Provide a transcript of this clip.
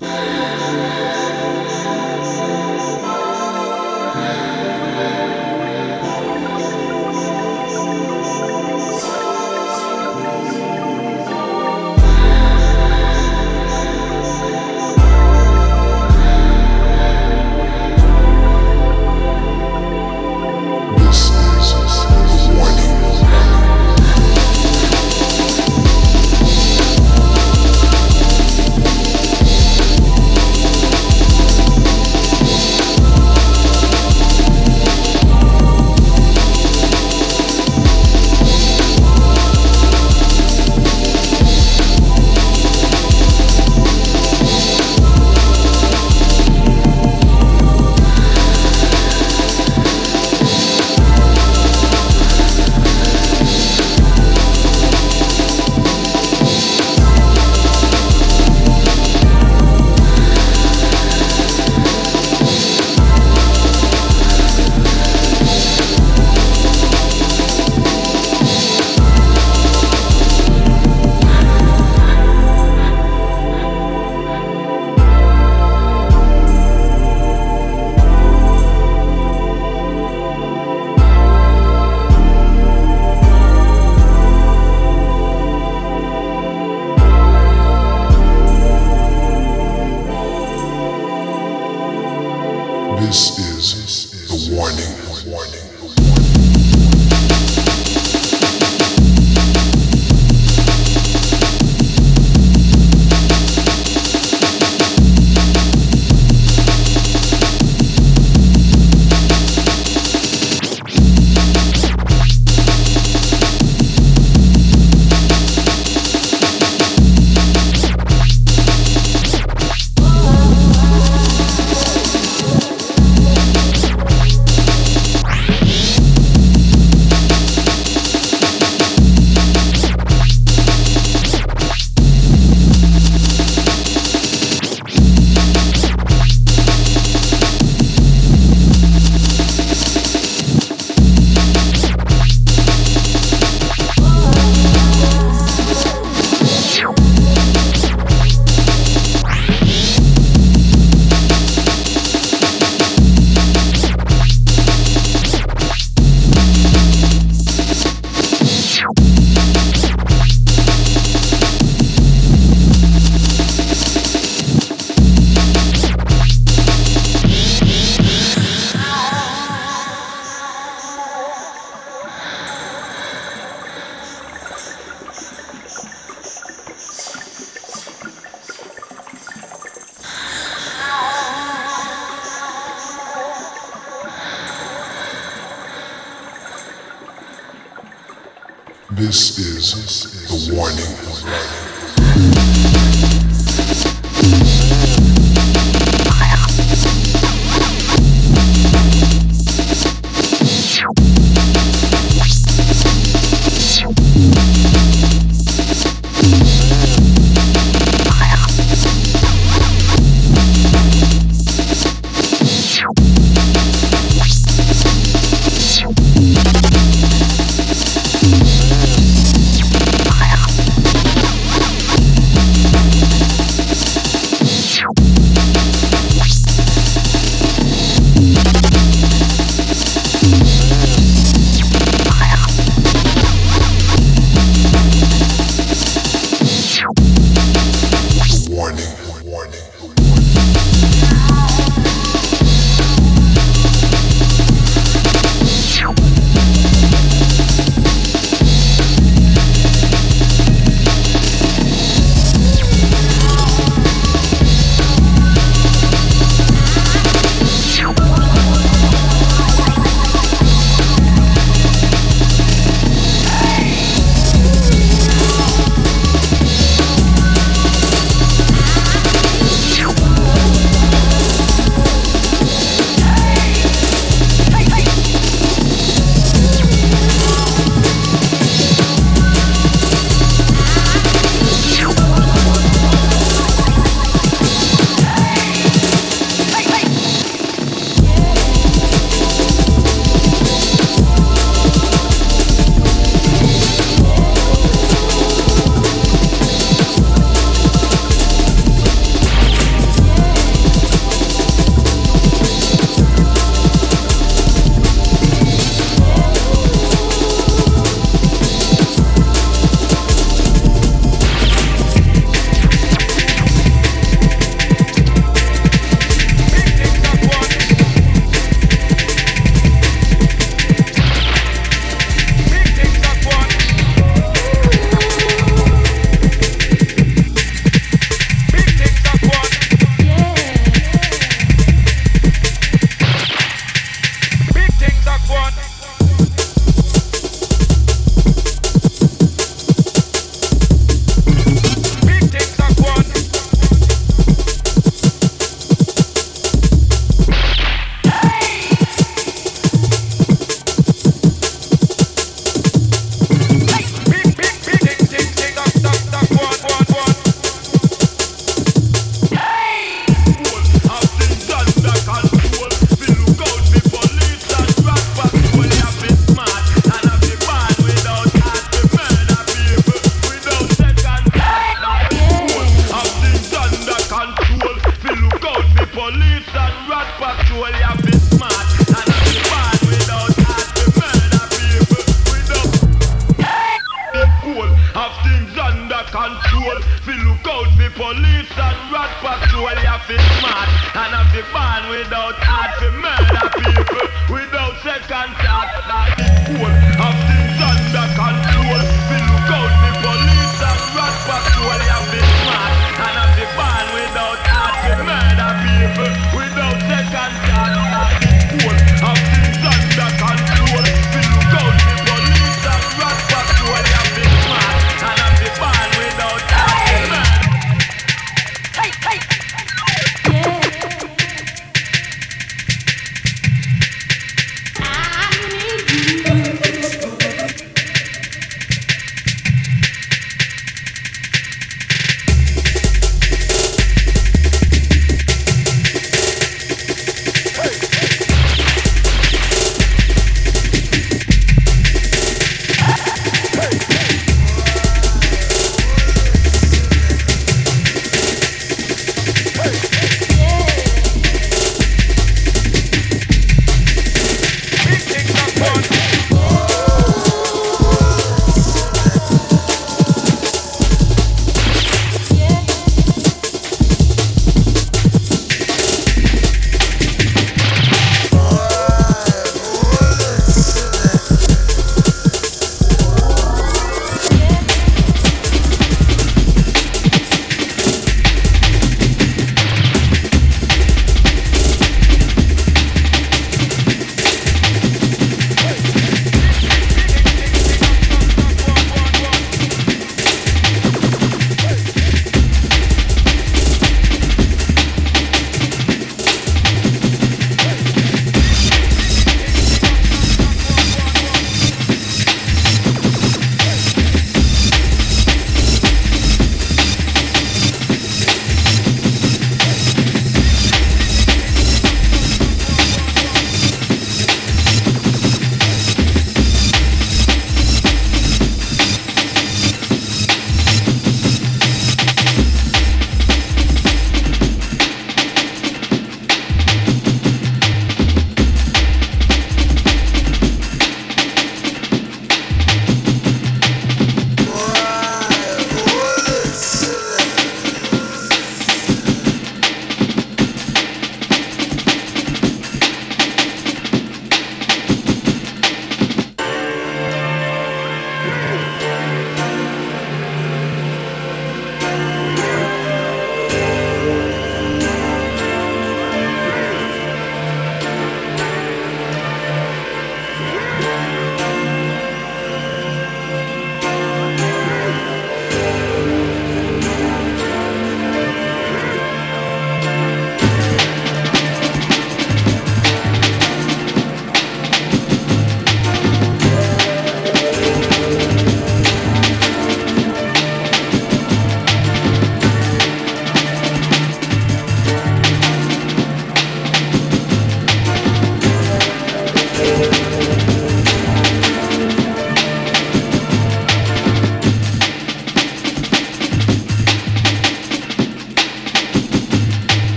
This